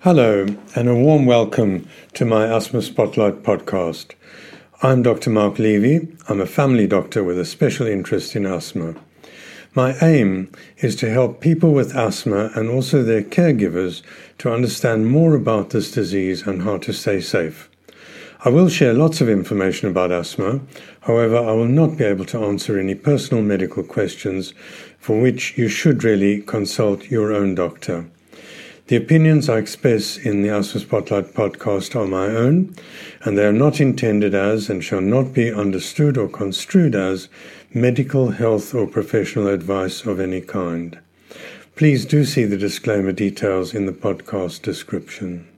Hello, and a warm welcome to my Asthma Spotlight podcast. I'm Dr. Mark Levy. I'm a family doctor with a special interest in asthma. My aim is to help people with asthma and also their caregivers to understand more about this disease and how to stay safe. I will share lots of information about asthma, however, I will not be able to answer any personal medical questions for which you should really consult your own doctor. The opinions I express in the Asthma Spotlight podcast are my own, and they are not intended as and shall not be understood or construed as medical, health, or professional advice of any kind. Please do see the disclaimer details in the podcast description.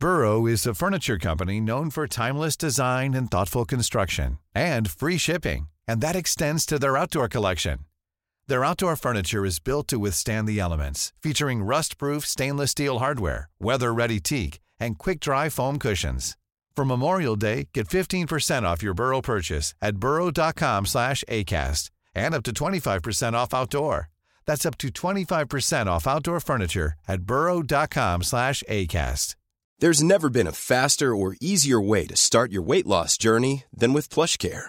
Burrow is a furniture company known for timeless design and thoughtful construction, and free shipping, and that extends to their outdoor collection. Their outdoor furniture is built to withstand the elements, featuring rust-proof stainless steel hardware, weather-ready teak, and quick-dry foam cushions. For Memorial Day, get 15% off your Burrow purchase at burrow.com slash ACAST and up to 25% off outdoor. That's up to 25% off outdoor furniture at burrow.com slash ACAST. There's never been a faster or easier way to start your weight loss journey than with PlushCare.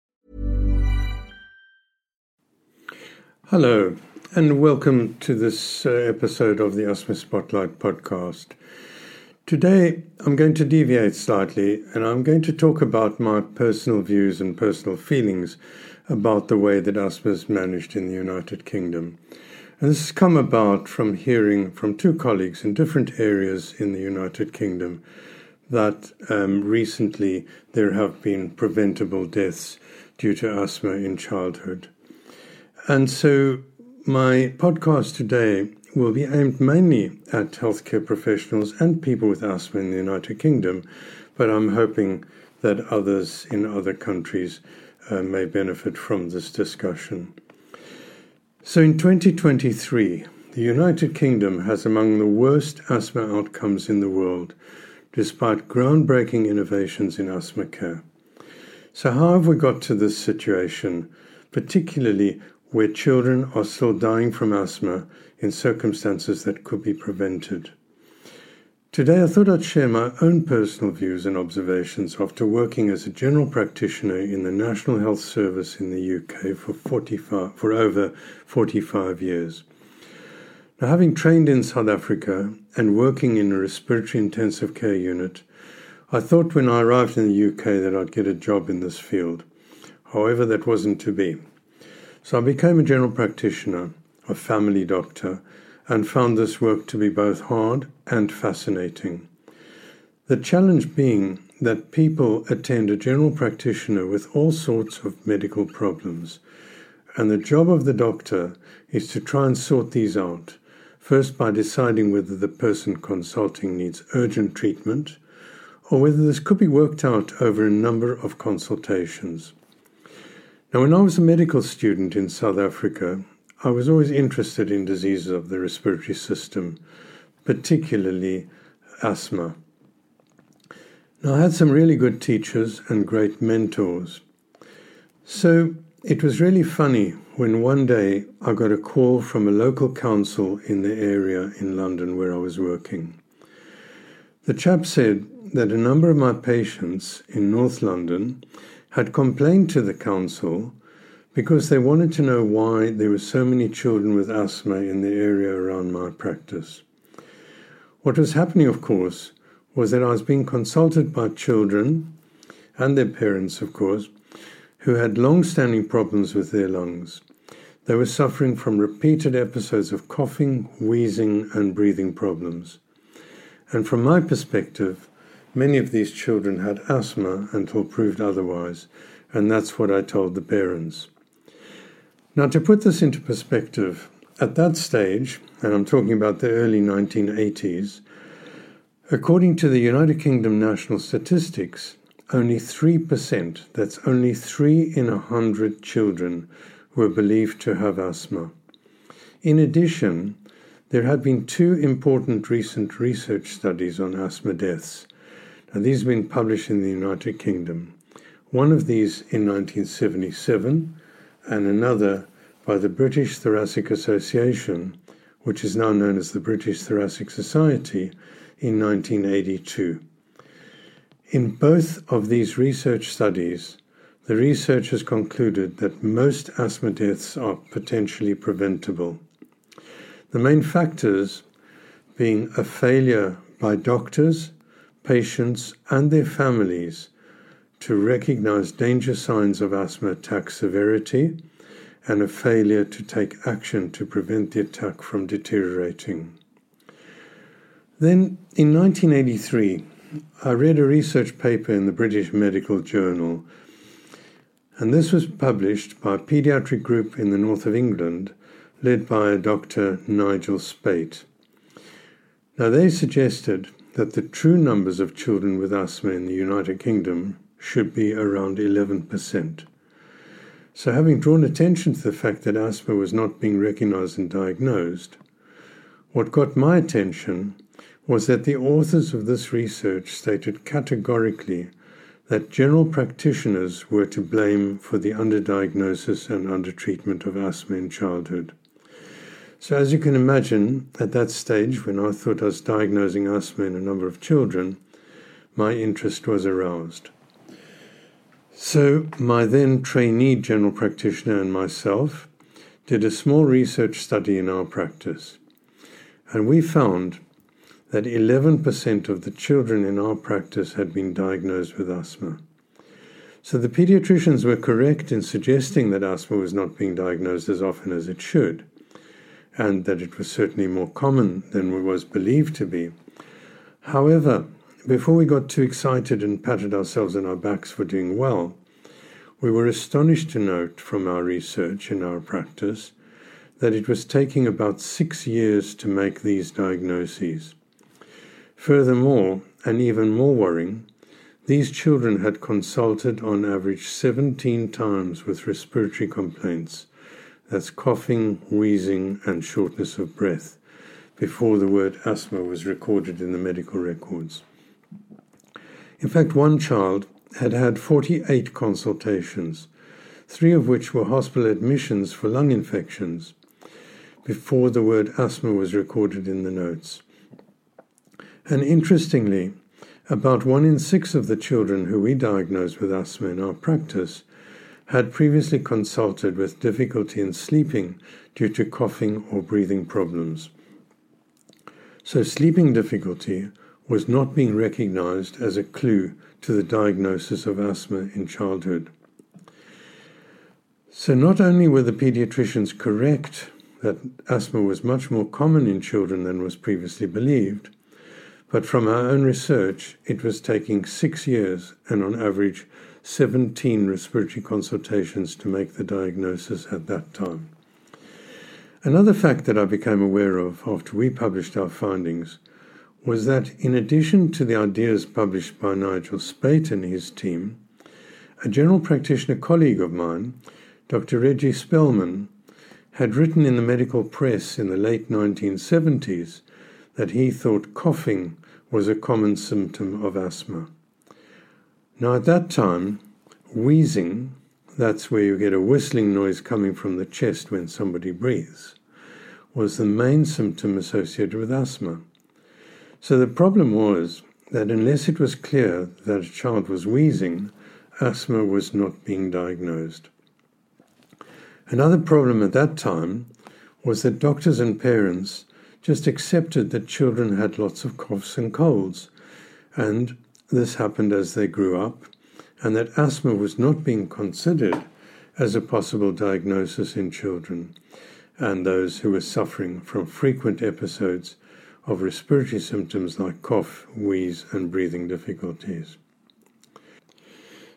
Hello, and welcome to this uh, episode of the Asthma Spotlight podcast. Today, I'm going to deviate slightly and I'm going to talk about my personal views and personal feelings about the way that asthma is managed in the United Kingdom. And this has come about from hearing from two colleagues in different areas in the United Kingdom that um, recently there have been preventable deaths due to asthma in childhood. And so my podcast today will be aimed mainly at healthcare professionals and people with asthma in the United Kingdom, but I'm hoping that others in other countries uh, may benefit from this discussion. So in 2023, the United Kingdom has among the worst asthma outcomes in the world, despite groundbreaking innovations in asthma care. So, how have we got to this situation, particularly where children are still dying from asthma in circumstances that could be prevented. Today, I thought I'd share my own personal views and observations after working as a general practitioner in the National Health Service in the UK for, 45, for over 45 years. Now, having trained in South Africa and working in a respiratory intensive care unit, I thought when I arrived in the UK that I'd get a job in this field. However, that wasn't to be. So I became a general practitioner, a family doctor, and found this work to be both hard and fascinating. The challenge being that people attend a general practitioner with all sorts of medical problems, and the job of the doctor is to try and sort these out, first by deciding whether the person consulting needs urgent treatment or whether this could be worked out over a number of consultations. Now, when I was a medical student in South Africa, I was always interested in diseases of the respiratory system, particularly asthma. Now, I had some really good teachers and great mentors. So it was really funny when one day I got a call from a local council in the area in London where I was working. The chap said that a number of my patients in North London had complained to the council because they wanted to know why there were so many children with asthma in the area around my practice. What was happening, of course, was that I was being consulted by children and their parents, of course, who had long standing problems with their lungs. They were suffering from repeated episodes of coughing, wheezing, and breathing problems. And from my perspective, many of these children had asthma until proved otherwise, and that's what I told the parents. Now, to put this into perspective, at that stage, and I'm talking about the early 1980s, according to the United Kingdom National Statistics, only 3%, that's only 3 in a 100 children, were believed to have asthma. In addition, there have been two important recent research studies on asthma deaths. Now, these have been published in the United Kingdom. One of these in 1977, and another by the British Thoracic Association, which is now known as the British Thoracic Society, in 1982. In both of these research studies, the researchers concluded that most asthma deaths are potentially preventable. The main factors being a failure by doctors, patients, and their families to recognize danger signs of asthma attack severity and a failure to take action to prevent the attack from deteriorating. Then, in 1983, I read a research paper in the British Medical Journal, and this was published by a paediatric group in the north of England led by Dr. Nigel Speight. Now, they suggested that the true numbers of children with asthma in the United Kingdom should be around 11%. So, having drawn attention to the fact that asthma was not being recognized and diagnosed, what got my attention was that the authors of this research stated categorically that general practitioners were to blame for the underdiagnosis and undertreatment of asthma in childhood. So, as you can imagine, at that stage, when I thought I was diagnosing asthma in a number of children, my interest was aroused. So, my then trainee general practitioner and myself did a small research study in our practice, and we found that 11% of the children in our practice had been diagnosed with asthma. So the pediatricians were correct in suggesting that asthma was not being diagnosed as often as it should, and that it was certainly more common than was believed to be. However, before we got too excited and patted ourselves on our backs for doing well, we were astonished to note from our research in our practice that it was taking about six years to make these diagnoses. Furthermore, and even more worrying, these children had consulted on average 17 times with respiratory complaints that's coughing, wheezing, and shortness of breath before the word asthma was recorded in the medical records. In fact, one child had had 48 consultations, three of which were hospital admissions for lung infections, before the word asthma was recorded in the notes. And interestingly, about one in six of the children who we diagnose with asthma in our practice had previously consulted with difficulty in sleeping due to coughing or breathing problems. So, sleeping difficulty was not being recognized as a clue to the diagnosis of asthma in childhood. So, not only were the pediatricians correct that asthma was much more common in children than was previously believed, but from our own research, it was taking six years and on average 17 respiratory consultations to make the diagnosis at that time. Another fact that I became aware of after we published our findings was that in addition to the ideas published by Nigel Speight and his team, a general practitioner colleague of mine, Dr. Reggie Spellman, had written in the medical press in the late 1970s that he thought coughing was a common symptom of asthma. Now, at that time, wheezing, that's where you get a whistling noise coming from the chest when somebody breathes, was the main symptom associated with asthma. So the problem was that unless it was clear that a child was wheezing, asthma was not being diagnosed. Another problem at that time was that doctors and parents just accepted that children had lots of coughs and colds and this happened as they grew up, and that asthma was not being considered as a possible diagnosis in children and those who were suffering from frequent episodes of respiratory symptoms like cough, wheeze, and breathing difficulties.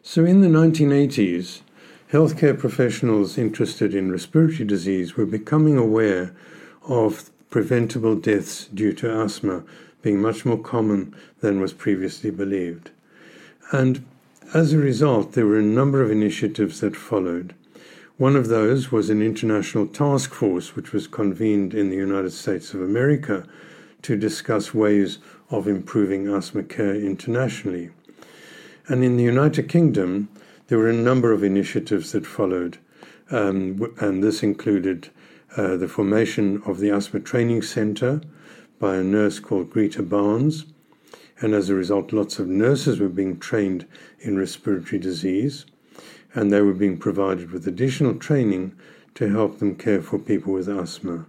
So, in the 1980s, healthcare professionals interested in respiratory disease were becoming aware of preventable deaths due to asthma being much more common than was previously believed. And as a result, there were a number of initiatives that followed. One of those was an international task force which was convened in the United States of America to discuss ways of improving asthma care internationally. And in the United Kingdom, there were a number of initiatives that followed, um, and this included uh, the formation of the Asthma Training Center by a nurse called Greta Barnes, and as a result, lots of nurses were being trained in respiratory disease, and they were being provided with additional training to help them care for people with asthma.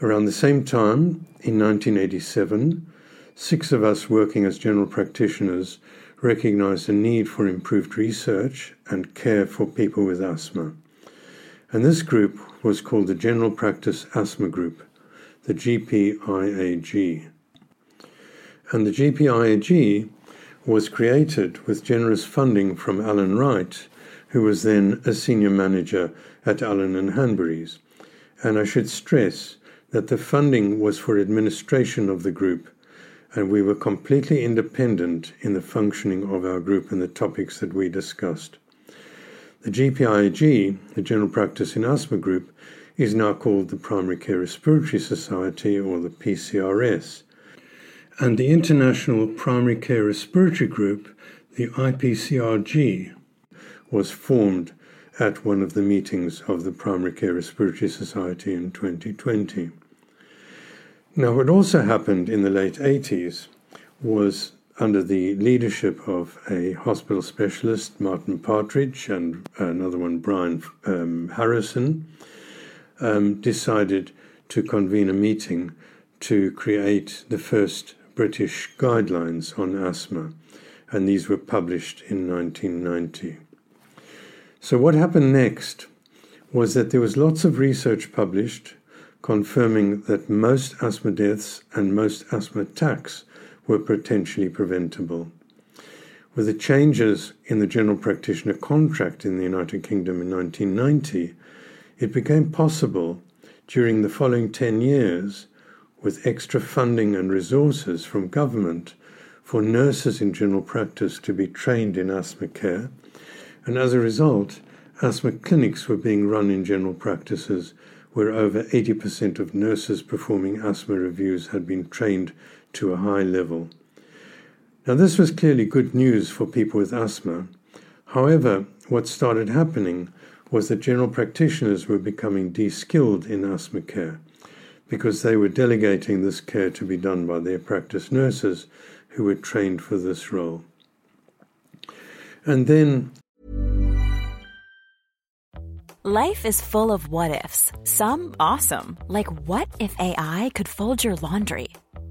Around the same time, in 1987, six of us working as general practitioners recognized the need for improved research and care for people with asthma. And this group was called the General Practice Asthma Group, the GPIAG. And the GPIAG was created with generous funding from Alan Wright, who was then a senior manager at Allen and Hanbury's. And I should stress that the funding was for administration of the group, and we were completely independent in the functioning of our group and the topics that we discussed. The GPIAG, the General Practice in Asthma Group, is now called the Primary Care Respiratory Society or the PCRS. And the International Primary Care Respiratory Group, the IPCRG, was formed at one of the meetings of the Primary Care Respiratory Society in 2020. Now, what also happened in the late 80s was under the leadership of a hospital specialist, Martin Partridge, and another one, Brian um, Harrison, um, decided to convene a meeting to create the first British guidelines on asthma, and these were published in 1990. So, what happened next was that there was lots of research published confirming that most asthma deaths and most asthma attacks were potentially preventable. With the changes in the general practitioner contract in the United Kingdom in 1990, it became possible during the following 10 years, with extra funding and resources from government, for nurses in general practice to be trained in asthma care, and as a result, asthma clinics were being run in general practices where over 80% of nurses performing asthma reviews had been trained to a high level. Now, this was clearly good news for people with asthma. However, what started happening was that general practitioners were becoming de skilled in asthma care because they were delegating this care to be done by their practice nurses who were trained for this role. And then Life is full of what ifs. Some awesome, like what if AI could fold your laundry?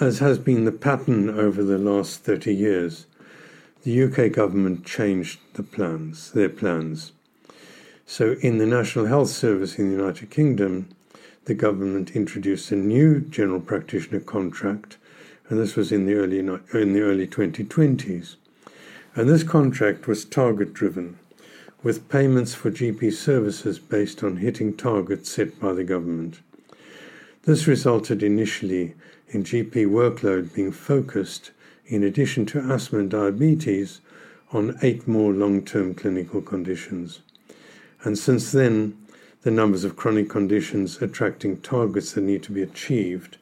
As has been the pattern over the last 30 years, the UK government changed the plans, their plans. So, in the National Health Service in the United Kingdom, the government introduced a new general practitioner contract, and this was in the early in the early 2020s. And this contract was target driven, with payments for GP services based on hitting targets set by the government. This resulted initially in GP workload being focused, in addition to asthma and diabetes, on eight more long term clinical conditions. And since then, the numbers of chronic conditions attracting targets that need to be achieved,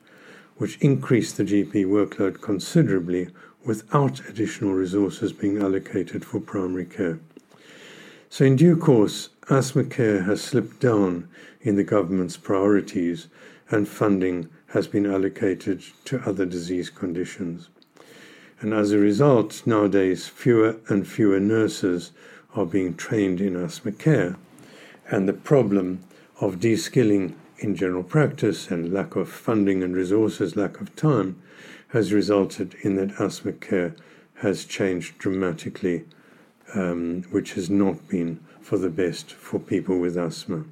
which increase the GP workload considerably without additional resources being allocated for primary care. So, in due course, asthma care has slipped down in the government's priorities and funding has been allocated to other disease conditions. And as a result, nowadays, fewer and fewer nurses are being trained in asthma care. And the problem of de-skilling in general practice and lack of funding and resources, lack of time, has resulted in that asthma care has changed dramatically, um, which has not been for the best for people with asthma.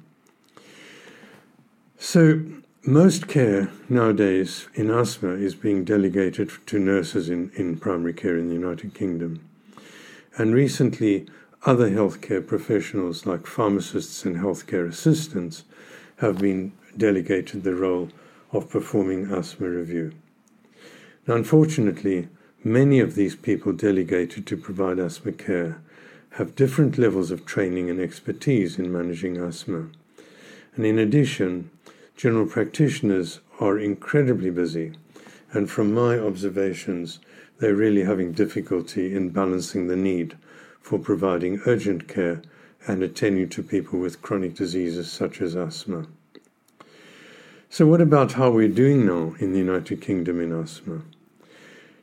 So, most care nowadays in asthma is being delegated to nurses in, in primary care in the United Kingdom. And recently, other healthcare professionals like pharmacists and healthcare assistants have been delegated the role of performing asthma review. Now, unfortunately, many of these people delegated to provide asthma care have different levels of training and expertise in managing asthma. And in addition, general practitioners are incredibly busy, and from my observations, they're really having difficulty in balancing the need for providing urgent care and attending to people with chronic diseases such as asthma. So, what about how we're doing now in the United Kingdom in asthma?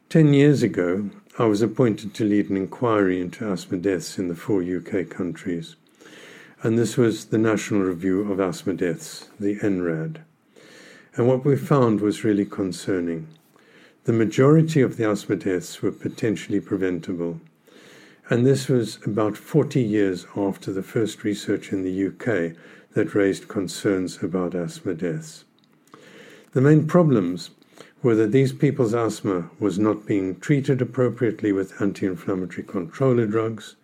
Ten years ago, I was appointed to lead an inquiry into asthma deaths in the four UK countries, and this was the National Review of Asthma Deaths, the NRAD. And what we found was really concerning. The majority of the asthma deaths were potentially preventable, and this was about 40 years after the first research in the UK that raised concerns about asthma deaths. The main problems were that these people's asthma was not being treated appropriately with anti inflammatory controller drugs.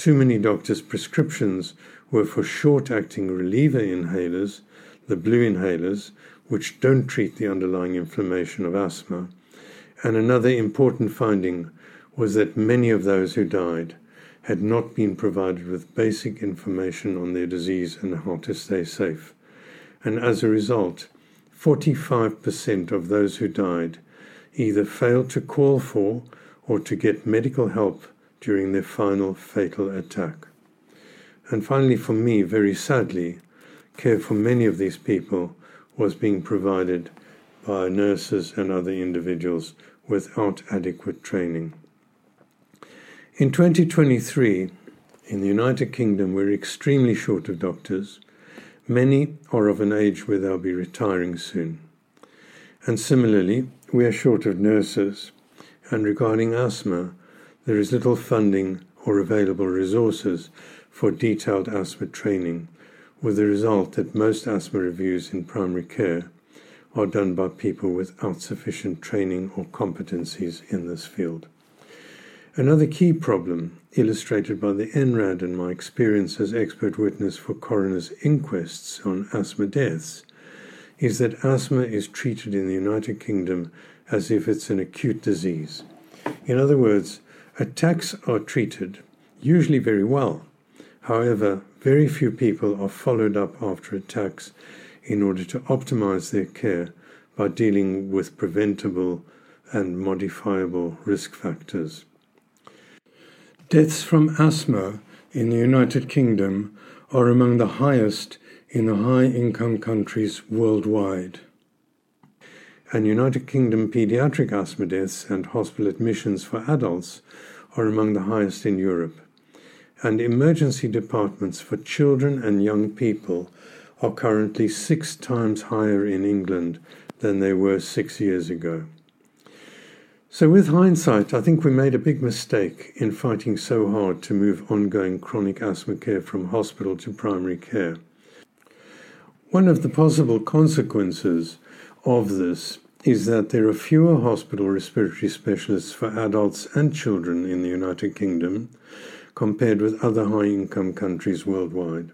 Too many doctors' prescriptions were for short acting reliever inhalers, the blue inhalers, which don't treat the underlying inflammation of asthma. And another important finding was that many of those who died had not been provided with basic information on their disease and how to stay safe. And as a result, 45% of those who died either failed to call for or to get medical help during their final fatal attack. And finally, for me, very sadly, care for many of these people was being provided by nurses and other individuals without adequate training. In 2023, in the United Kingdom, we're extremely short of doctors Many are of an age where they'll be retiring soon. And similarly, we are short of nurses. And regarding asthma, there is little funding or available resources for detailed asthma training, with the result that most asthma reviews in primary care are done by people without sufficient training or competencies in this field. Another key problem, illustrated by the NRAD and my experience as expert witness for coroner's inquests on asthma deaths, is that asthma is treated in the United Kingdom as if it's an acute disease. In other words, attacks are treated, usually very well. However, very few people are followed up after attacks in order to optimize their care by dealing with preventable and modifiable risk factors. Deaths from asthma in the United Kingdom are among the highest in the high income countries worldwide. And United Kingdom pediatric asthma deaths and hospital admissions for adults are among the highest in Europe. And emergency departments for children and young people are currently six times higher in England than they were six years ago. So, with hindsight, I think we made a big mistake in fighting so hard to move ongoing chronic asthma care from hospital to primary care. One of the possible consequences of this is that there are fewer hospital respiratory specialists for adults and children in the United Kingdom compared with other high income countries worldwide.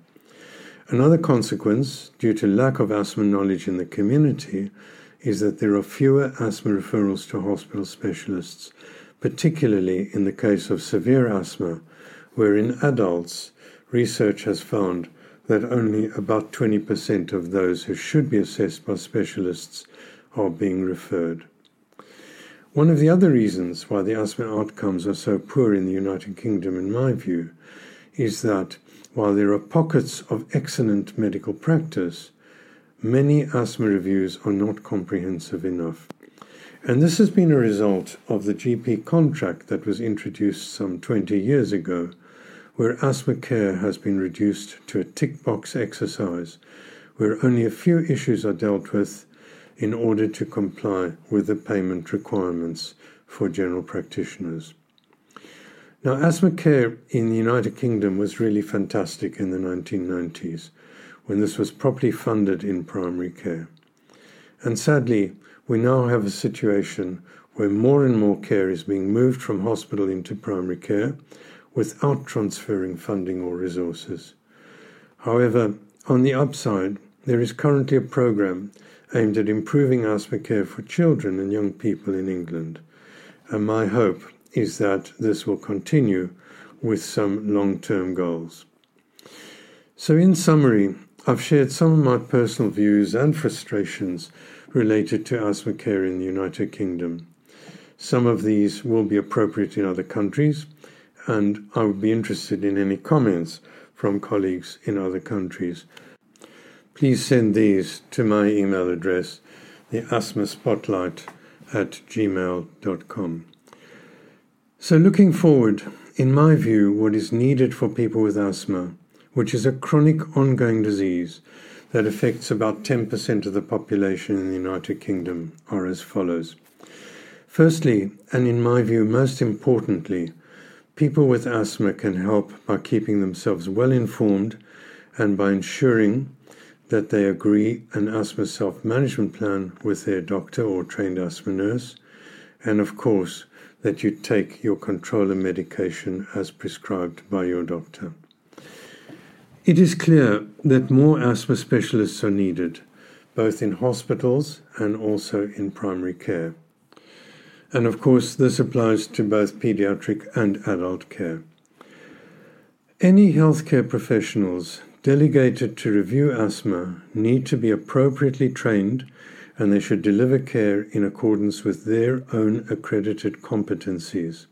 Another consequence, due to lack of asthma knowledge in the community, is that there are fewer asthma referrals to hospital specialists, particularly in the case of severe asthma, where in adults, research has found that only about 20% of those who should be assessed by specialists are being referred. One of the other reasons why the asthma outcomes are so poor in the United Kingdom, in my view, is that while there are pockets of excellent medical practice, many asthma reviews are not comprehensive enough. And this has been a result of the GP contract that was introduced some 20 years ago, where asthma care has been reduced to a tick box exercise, where only a few issues are dealt with in order to comply with the payment requirements for general practitioners. Now, asthma care in the United Kingdom was really fantastic in the 1990s when this was properly funded in primary care. And sadly, we now have a situation where more and more care is being moved from hospital into primary care without transferring funding or resources. However, on the upside, there is currently a program aimed at improving asthma care for children and young people in England. And my hope is that this will continue with some long term goals. So, in summary, I've shared some of my personal views and frustrations related to asthma care in the United Kingdom. Some of these will be appropriate in other countries, and I would be interested in any comments from colleagues in other countries please send these to my email address, the asthma spotlight at gmail.com. So, looking forward, in my view, what is needed for people with asthma, which is a chronic ongoing disease that affects about 10% of the population in the United Kingdom, are as follows. Firstly, and in my view most importantly, people with asthma can help by keeping themselves well informed and by ensuring that they agree an asthma self management plan with their doctor or trained asthma nurse, and of course, that you take your controller medication as prescribed by your doctor. It is clear that more asthma specialists are needed, both in hospitals and also in primary care. And of course, this applies to both pediatric and adult care. Any healthcare professionals delegated to review asthma need to be appropriately trained and they should deliver care in accordance with their own accredited competencies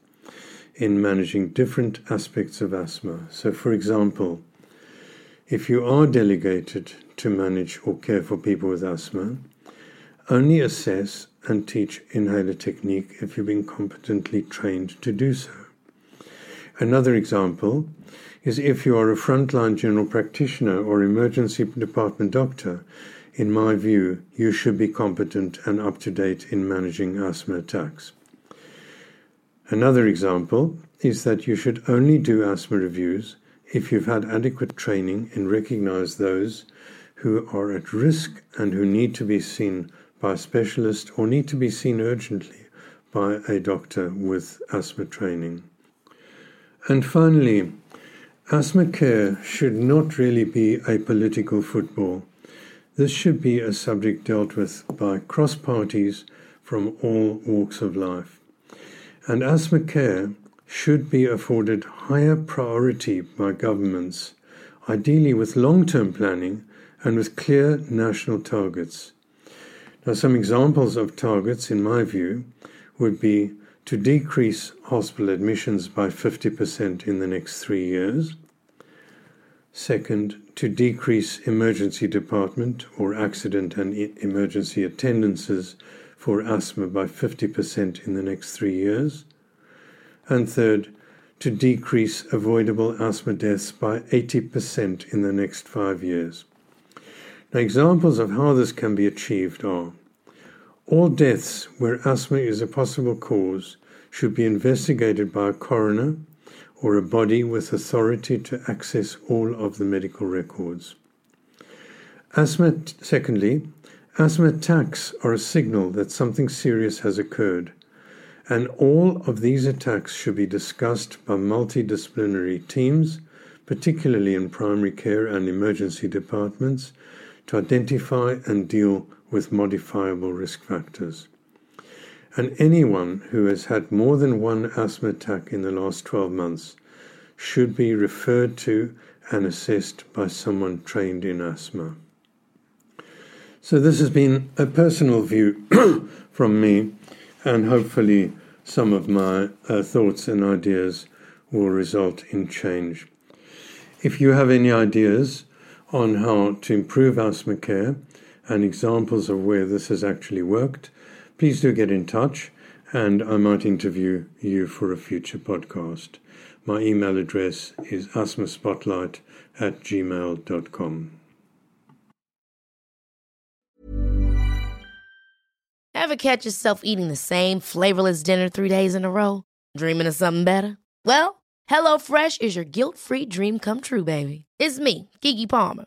in managing different aspects of asthma. So, for example, if you are delegated to manage or care for people with asthma, only assess and teach inhaler technique if you've been competently trained to do so. Another example is if you are a frontline general practitioner or emergency department doctor, in my view, you should be competent and up to date in managing asthma attacks. Another example is that you should only do asthma reviews if you've had adequate training and recognize those who are at risk and who need to be seen by a specialist or need to be seen urgently by a doctor with asthma training. And finally, Asthma care should not really be a political football. This should be a subject dealt with by cross parties from all walks of life. And asthma care should be afforded higher priority by governments, ideally with long term planning and with clear national targets. Now, some examples of targets, in my view, would be to decrease hospital admissions by 50% in the next three years. Second, to decrease emergency department or accident and emergency attendances for asthma by 50% in the next three years. And third, to decrease avoidable asthma deaths by 80% in the next five years. Now, examples of how this can be achieved are all deaths where asthma is a possible cause should be investigated by a coroner or a body with authority to access all of the medical records. Asthma, secondly, asthma attacks are a signal that something serious has occurred, and all of these attacks should be discussed by multidisciplinary teams, particularly in primary care and emergency departments, to identify and deal with modifiable risk factors. And anyone who has had more than one asthma attack in the last 12 months should be referred to and assessed by someone trained in asthma. So, this has been a personal view from me, and hopefully, some of my uh, thoughts and ideas will result in change. If you have any ideas on how to improve asthma care and examples of where this has actually worked, please do get in touch and I might interview you for a future podcast. My email address is asthmaspotlight at gmail.com. Ever catch yourself eating the same flavorless dinner three days in a row? Dreaming of something better? Well, HelloFresh is your guilt free dream come true, baby. It's me, Keke Palmer.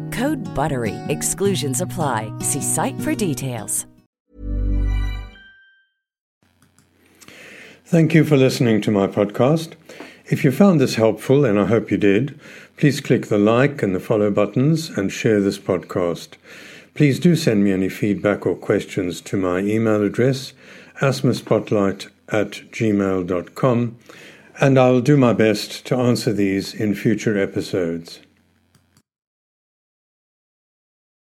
Code BUTTERY. Exclusions apply. See site for details. Thank you for listening to my podcast. If you found this helpful, and I hope you did, please click the like and the follow buttons and share this podcast. Please do send me any feedback or questions to my email address, asthmaspotlight at gmail.com, and I'll do my best to answer these in future episodes.